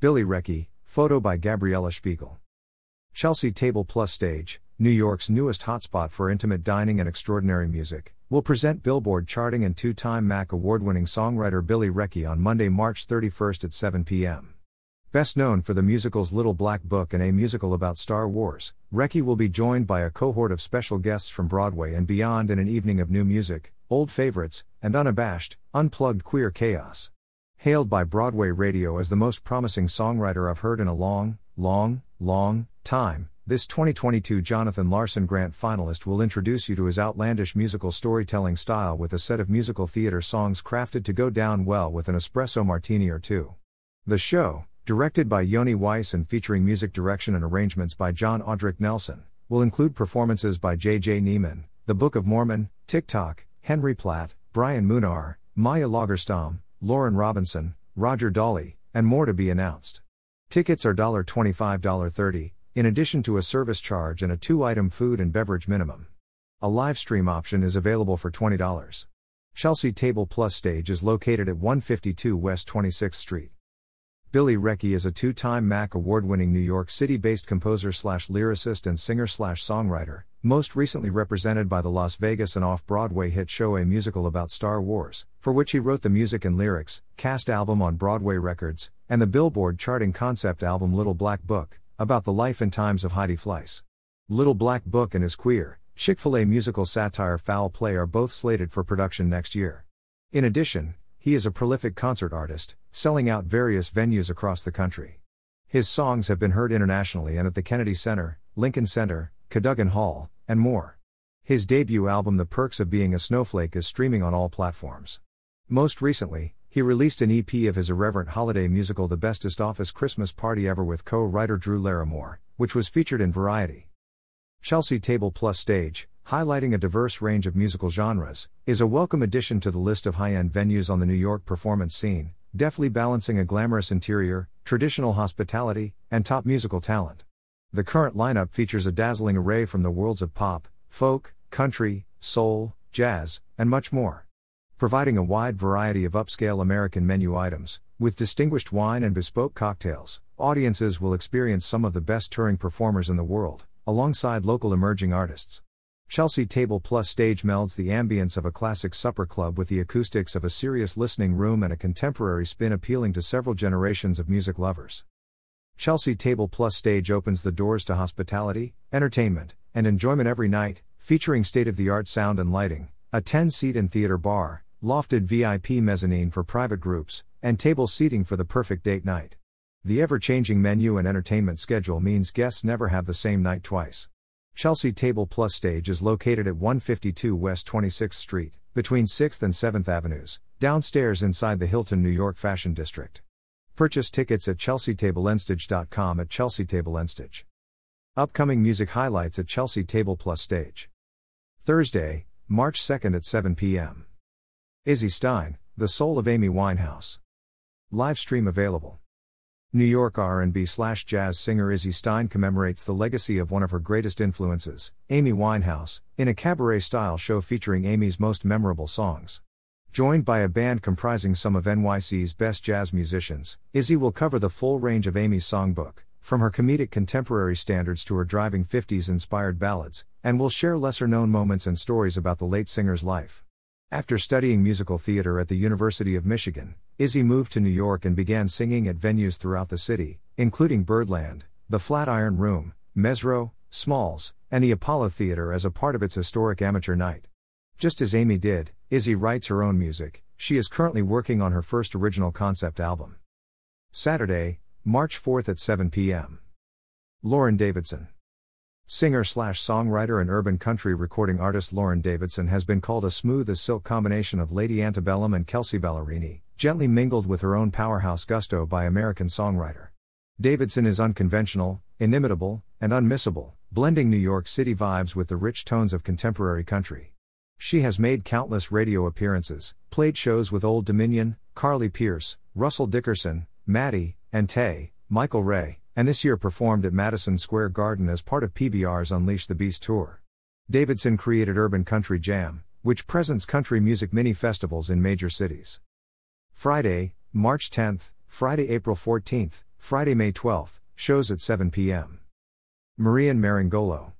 Billy Recce, photo by Gabriella Spiegel. Chelsea Table Plus Stage, New York's newest hotspot for intimate dining and extraordinary music, will present Billboard charting and two time MAC award winning songwriter Billy Recce on Monday, March 31st at 7 p.m. Best known for the musicals Little Black Book and a musical about Star Wars, Recce will be joined by a cohort of special guests from Broadway and beyond in an evening of new music, old favorites, and unabashed, unplugged queer chaos. Hailed by Broadway radio as the most promising songwriter I've heard in a long, long, long time, this 2022 Jonathan Larson Grant finalist will introduce you to his outlandish musical storytelling style with a set of musical theater songs crafted to go down well with an espresso martini or two. The show, directed by Yoni Weiss and featuring music direction and arrangements by John Audric Nelson, will include performances by J.J. Niemann, The Book of Mormon, TikTok, Henry Platt, Brian Munar, Maya Lagerstam, Lauren Robinson, Roger Dolly, and more to be announced. Tickets are $25 $30, in addition to a service charge and a two item food and beverage minimum. A live stream option is available for $20. Chelsea Table Plus stage is located at 152 West 26th Street. Billy Recce is a two time MAC award winning New York City based composer slash lyricist and singer slash songwriter, most recently represented by the Las Vegas and off Broadway hit show A Musical About Star Wars, for which he wrote the music and lyrics, cast album on Broadway Records, and the Billboard charting concept album Little Black Book, about the life and times of Heidi Fleiss. Little Black Book and his queer, Chick fil A musical satire Foul Play are both slated for production next year. In addition, he is a prolific concert artist, selling out various venues across the country. His songs have been heard internationally and at the Kennedy Center, Lincoln Center, Cadogan Hall, and more. His debut album The Perks of Being a Snowflake is streaming on all platforms. Most recently, he released an EP of his irreverent holiday musical The Bestest Office Christmas Party Ever with co writer Drew Larimore, which was featured in Variety. Chelsea Table Plus Stage, highlighting a diverse range of musical genres, is a welcome addition to the list of high end venues on the New York performance scene, deftly balancing a glamorous interior, traditional hospitality, and top musical talent. The current lineup features a dazzling array from the worlds of pop, folk, country, soul, jazz, and much more. Providing a wide variety of upscale American menu items, with distinguished wine and bespoke cocktails, audiences will experience some of the best touring performers in the world, alongside local emerging artists. Chelsea Table Plus stage melds the ambience of a classic supper club with the acoustics of a serious listening room and a contemporary spin appealing to several generations of music lovers. Chelsea Table Plus stage opens the doors to hospitality, entertainment, and enjoyment every night, featuring state of the art sound and lighting, a 10 seat and theater bar, lofted VIP mezzanine for private groups, and table seating for the perfect date night. The ever changing menu and entertainment schedule means guests never have the same night twice. Chelsea Table Plus stage is located at 152 West 26th Street, between 6th and 7th Avenues, downstairs inside the Hilton, New York Fashion District. Purchase tickets at chelseatableenstage.com at Chelsea. Upcoming music highlights at Chelsea Table Plus stage. Thursday, March 2nd at 7 p.m. Izzy Stein, The Soul of Amy Winehouse. Live stream available. New York R&B slash jazz singer Izzy Stein commemorates the legacy of one of her greatest influences, Amy Winehouse, in a cabaret-style show featuring Amy's most memorable songs. Joined by a band comprising some of NYC's best jazz musicians, Izzy will cover the full range of Amy's songbook, from her comedic contemporary standards to her driving 50s inspired ballads, and will share lesser known moments and stories about the late singer's life. After studying musical theater at the University of Michigan, Izzy moved to New York and began singing at venues throughout the city, including Birdland, the Flatiron Room, Mezzrow, Smalls, and the Apollo Theater as a part of its historic amateur night. Just as Amy did, Izzy writes her own music, she is currently working on her first original concept album. Saturday, March 4th at 7 p.m. Lauren Davidson. Singer slash songwriter and urban country recording artist Lauren Davidson has been called a smooth as silk combination of Lady Antebellum and Kelsea Ballerini, gently mingled with her own powerhouse gusto by American songwriter. Davidson is unconventional, inimitable, and unmissable, blending New York City vibes with the rich tones of contemporary country. She has made countless radio appearances, played shows with Old Dominion, Carly Pearce, Russell Dickerson, Maddie, and Tae, Michael Ray, and this year performed at Madison Square Garden as part of PBR's Unleash the Beast tour. Davidson created Urban Country Jam, which presents country music mini festivals in major cities. Friday, March 10th, Friday, April 14th, Friday, May 12th, shows at 7 p.m. Marieann Meringolo.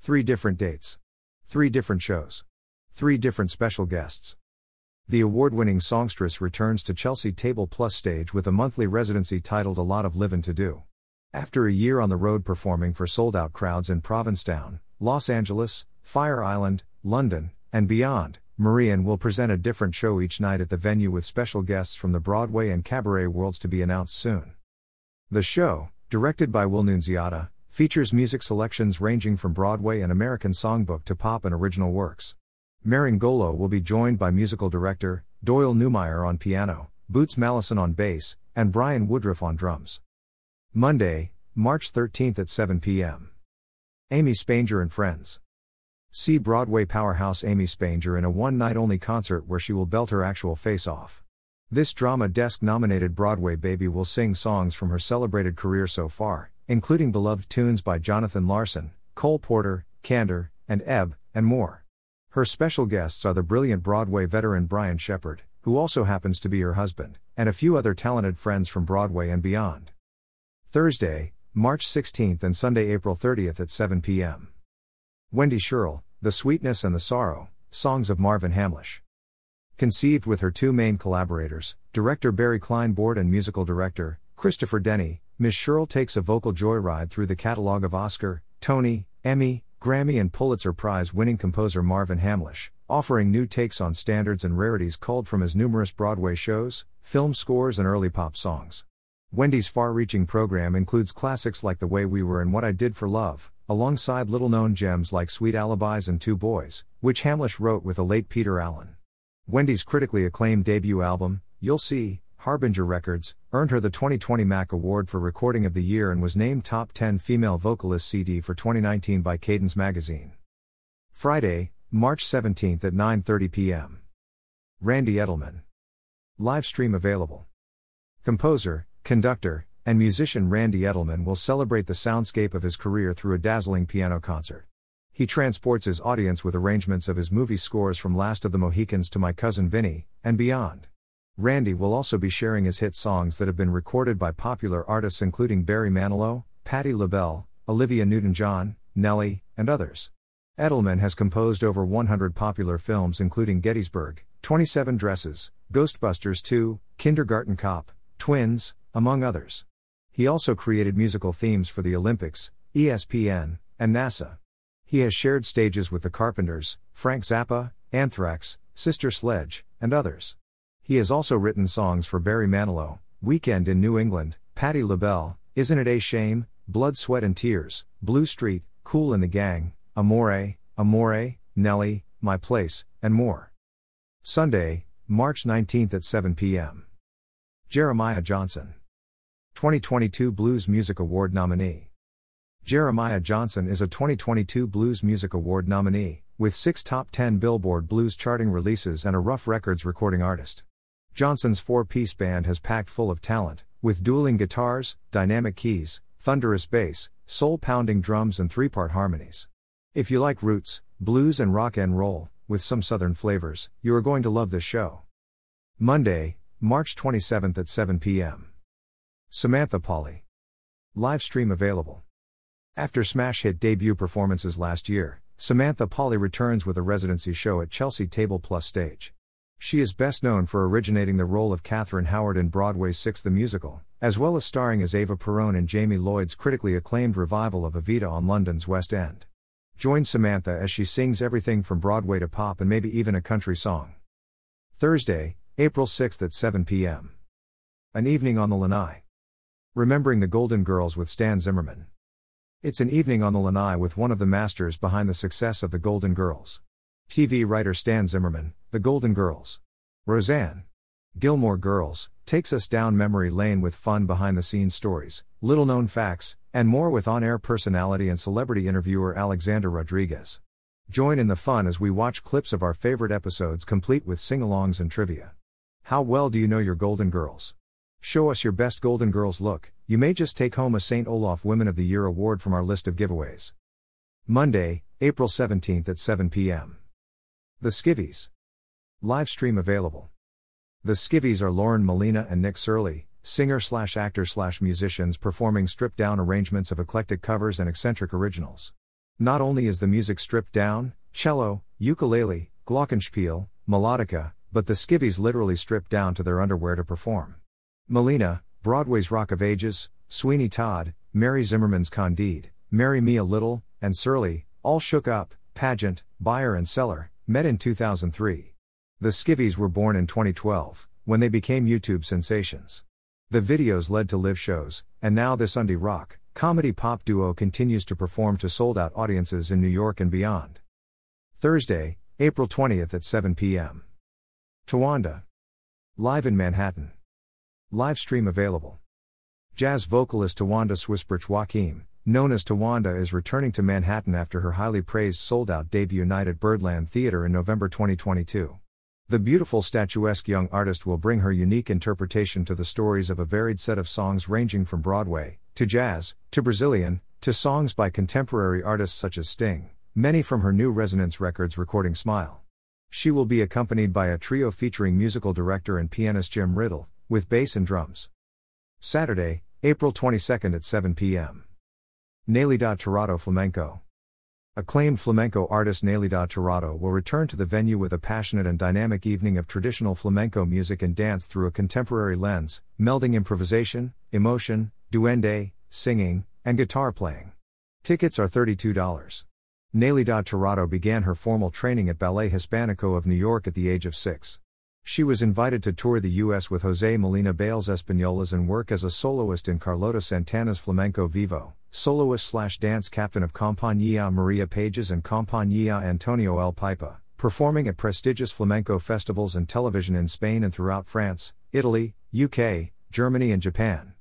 Three different dates. Three different shows. Three different special guests. The award winning songstress returns to Chelsea Table Plus stage with a monthly residency titled A Lot of Livin' to Do. After a year on the road performing for sold out crowds in Provincetown, Los Angeles, Fire Island, London, and beyond, Marieann will present a different show each night at the venue with special guests from the Broadway and cabaret worlds to be announced soon. The show, directed by Will Nunziata, features music selections ranging from Broadway and American songbook to pop and original works. Meringolo will be joined by musical director Doyle Neumeyer on piano, Boots Maleson on bass, and Brian Woodruff on drums. Monday, March 13th at 7 p.m. Amy Spanger and Friends. See Broadway powerhouse Amy Spanger in a one night only concert where she will belt her actual face off. This Drama Desk nominated Broadway baby will sing songs from her celebrated career so far, including beloved tunes by Jonathan Larson, Cole Porter, Kander, and Ebb, and more. Her special guests are the brilliant Broadway veteran Brian Shepherd, who also happens to be her husband, and a few other talented friends from Broadway and beyond. Thursday, March 16th and Sunday, April 30th at 7 p.m. Wendy Scherl, The Sweetness and the Sorrow, Songs of Marvin Hamlisch. Conceived with her two main collaborators, director Barry Kleinbort and musical director, Christopher Denny, Ms. Scherl takes a vocal joyride through the catalog of Oscar, Tony, Emmy, Grammy and Pulitzer Prize winning composer Marvin Hamlisch, offering new takes on standards and rarities culled from his numerous Broadway shows, film scores, and early pop songs. Wendy's far reaching program includes classics like The Way We Were and What I Did for Love, alongside little known gems like Sweet Alibis and Two Boys, which Hamlisch wrote with the late Peter Allen. Wendy's critically acclaimed debut album, You'll See, Harbinger Records, earned her the 2020 MAC Award for Recording of the Year and was named Top 10 Female Vocalist CD for 2019 by Cadence Magazine. Friday, March 17th at 9:30 p.m. Randy Edelman. Live stream available. Composer, conductor, and musician Randy Edelman will celebrate the soundscape of his career through a dazzling piano concert. He transports his audience with arrangements of his movie scores from Last of the Mohicans to My Cousin Vinny, and beyond. Randy will also be sharing his hit songs that have been recorded by popular artists including Barry Manilow, Patti LaBelle, Olivia Newton John, Nelly, and others. Edelman has composed over 100 popular films including Gettysburg, 27 Dresses, Ghostbusters 2, Kindergarten Cop, Twins, among others. He also created musical themes for the Olympics, ESPN, and NASA. He has shared stages with the Carpenters, Frank Zappa, Anthrax, Sister Sledge, and others. He has also written songs for Barry Manilow, Weekend in New England, Patti LaBelle, Isn't It a Shame, Blood, Sweat and Tears, Blue Street, Kool in the Gang, Amore, Amore, Nelly, My Place, and more. Sunday, March 19th at 7 p.m. Jeremiah Johnson. 2022 Blues Music Award nominee. Jeremiah Johnson is a 2022 Blues Music Award nominee, with six top 10 Billboard Blues charting releases and a Ruf Records recording artist. Johnson's four piece band has packed full of talent, with dueling guitars, dynamic keys, thunderous bass, soul pounding drums, and three part harmonies. If you like roots, blues, and rock and roll, with some southern flavors, you are going to love this show. Monday, March 27th at 7 p.m. Samantha Pauly. Live stream available. After smash hit debut performances last year, Samantha Pauly returns with a residency show at Chelsea Table Plus Stage. She is best known for originating the role of Catherine Howard in Broadway's Six the Musical, as well as starring as Ava Perón in Jamie Lloyd's critically acclaimed revival of Evita on London's West End. Join Samantha as she sings everything from Broadway to pop and maybe even a country song. Thursday, April 6th at 7 p.m. An evening on the lanai. Remembering the Golden Girls with Stan Zimmerman. It's an evening on the lanai with one of the masters behind the success of the Golden Girls. TV writer Stan Zimmerman, The Golden Girls. Roseanne. Gilmore Girls, takes us down memory lane with fun behind the scenes stories, little known facts, and more with on air personality and celebrity interviewer Alexander Rodriguez. Join in the fun as we watch clips of our favorite episodes complete with sing alongs and trivia. How well do you know your Golden Girls? Show us your best Golden Girls look, you may just take home a St. Olaf Women of the Year award from our list of giveaways. Monday, April 17th at 7 p.m. The Skivvies. Live stream available. The Skivvies are Lauren Molina and Nick Cearley, singer slash actor slash musicians performing stripped down arrangements of eclectic covers and eccentric originals. Not only is the music stripped down, cello, ukulele, glockenspiel, melodica, but the skivvies literally stripped down to their underwear to perform. Molina, Broadway's Rock of Ages, Sweeney Todd, Mary Zimmerman's Candide, Marry Me a Little, and Cearley, all shook up, pageant, buyer and seller, met in 2003. The Skivvies were born in 2012, when they became YouTube sensations. The videos led to live shows, and now this indie rock, comedy pop duo continues to perform to sold out audiences in New York and beyond. Thursday, April 20th at 7 p.m. Tawanda. Live in Manhattan. Live stream available. Jazz vocalist Tawanda Swisbrich Joachim, known as Tawanda, is returning to Manhattan after her highly praised sold out debut night at Birdland Theater in November 2022. The beautiful statuesque young artist will bring her unique interpretation to the stories of a varied set of songs ranging from Broadway, to jazz, to Brazilian, to songs by contemporary artists such as Sting, many from her new Resonance Records recording Smile. She will be accompanied by a trio featuring musical director and pianist Jim Riddle, with bass and drums. Saturday, April 22 at 7 p.m. Nélida Tirado Flamenco. Acclaimed flamenco artist Nélida Tirado will return to the venue with a passionate and dynamic evening of traditional flamenco music and dance through a contemporary lens, melding improvisation, emotion, duende, singing, and guitar playing. Tickets are $32. Nélida Tirado began her formal training at Ballet Hispanico of New York at the age of six. She was invited to tour the U.S. with Jose Molina Bailes Españolas and work as a soloist in Carlota Santana's Flamenco Vivo, soloist slash dance captain of Compañía Maria Pages and Compañía Antonio El Pipa, performing at prestigious flamenco festivals and television in Spain and throughout France, Italy, UK, Germany, and Japan.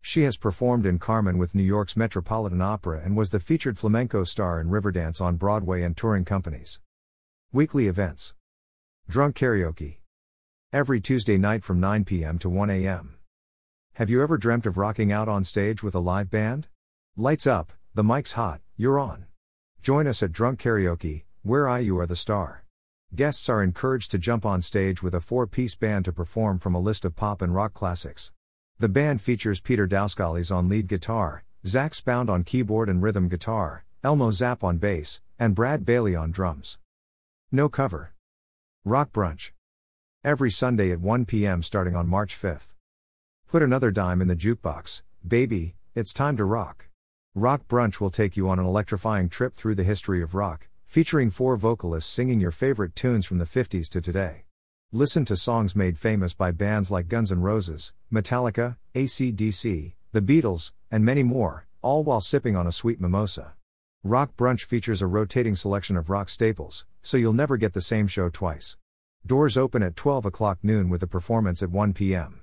She has performed in Carmen with New York's Metropolitan Opera and was the featured flamenco star in Riverdance on Broadway and touring companies. Weekly events Drunk Karaoke Every Tuesday night from 9 p.m. to 1 a.m. Have you ever dreamt of rocking out on stage with a live band? Lights up, the mic's hot, you're on. Join us at Drunk Karaoke, where I you are the star. Guests are encouraged to jump on stage with a four piece band to perform from a list of pop and rock classics. The band features Peter Dauskalis on lead guitar, Zach Spound on keyboard and rhythm guitar, Elmo Zapp on bass, and Brad Bailey on drums. No cover. Rock Brunch. Every Sunday at 1 p.m. starting on March 5th. Put another dime in the jukebox, baby, it's time to rock. Rock Brunch will take you on an electrifying trip through the history of rock, featuring four vocalists singing your favorite tunes from the 50s to today. Listen to songs made famous by bands like Guns N' Roses, Metallica, AC/DC, The Beatles, and many more, all while sipping on a sweet mimosa. Rock Brunch features a rotating selection of rock staples, so you'll never get the same show twice. Doors open at 12 o'clock noon with a performance at 1 p.m.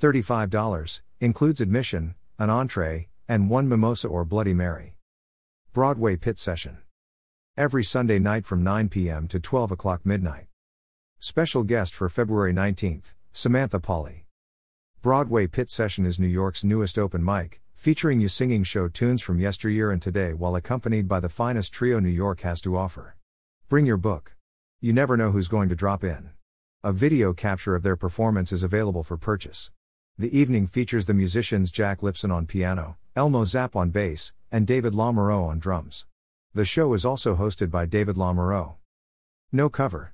$35, includes admission, an entree, and one mimosa or Bloody Mary. Broadway Pit Session. Every Sunday night from 9 p.m. to 12 o'clock midnight. Special guest for February 19th, Samantha Pauly. Broadway Pit Session is New York's newest open mic, featuring you singing show tunes from yesteryear and today while accompanied by the finest trio New York has to offer. Bring your book. You never know who's going to drop in. A video capture of their performance is available for purchase. The evening features the musicians Jack Lipson on piano, Elmo Zapp on bass, and David Lamoureux on drums. The show is also hosted by David Lamoureux. No cover.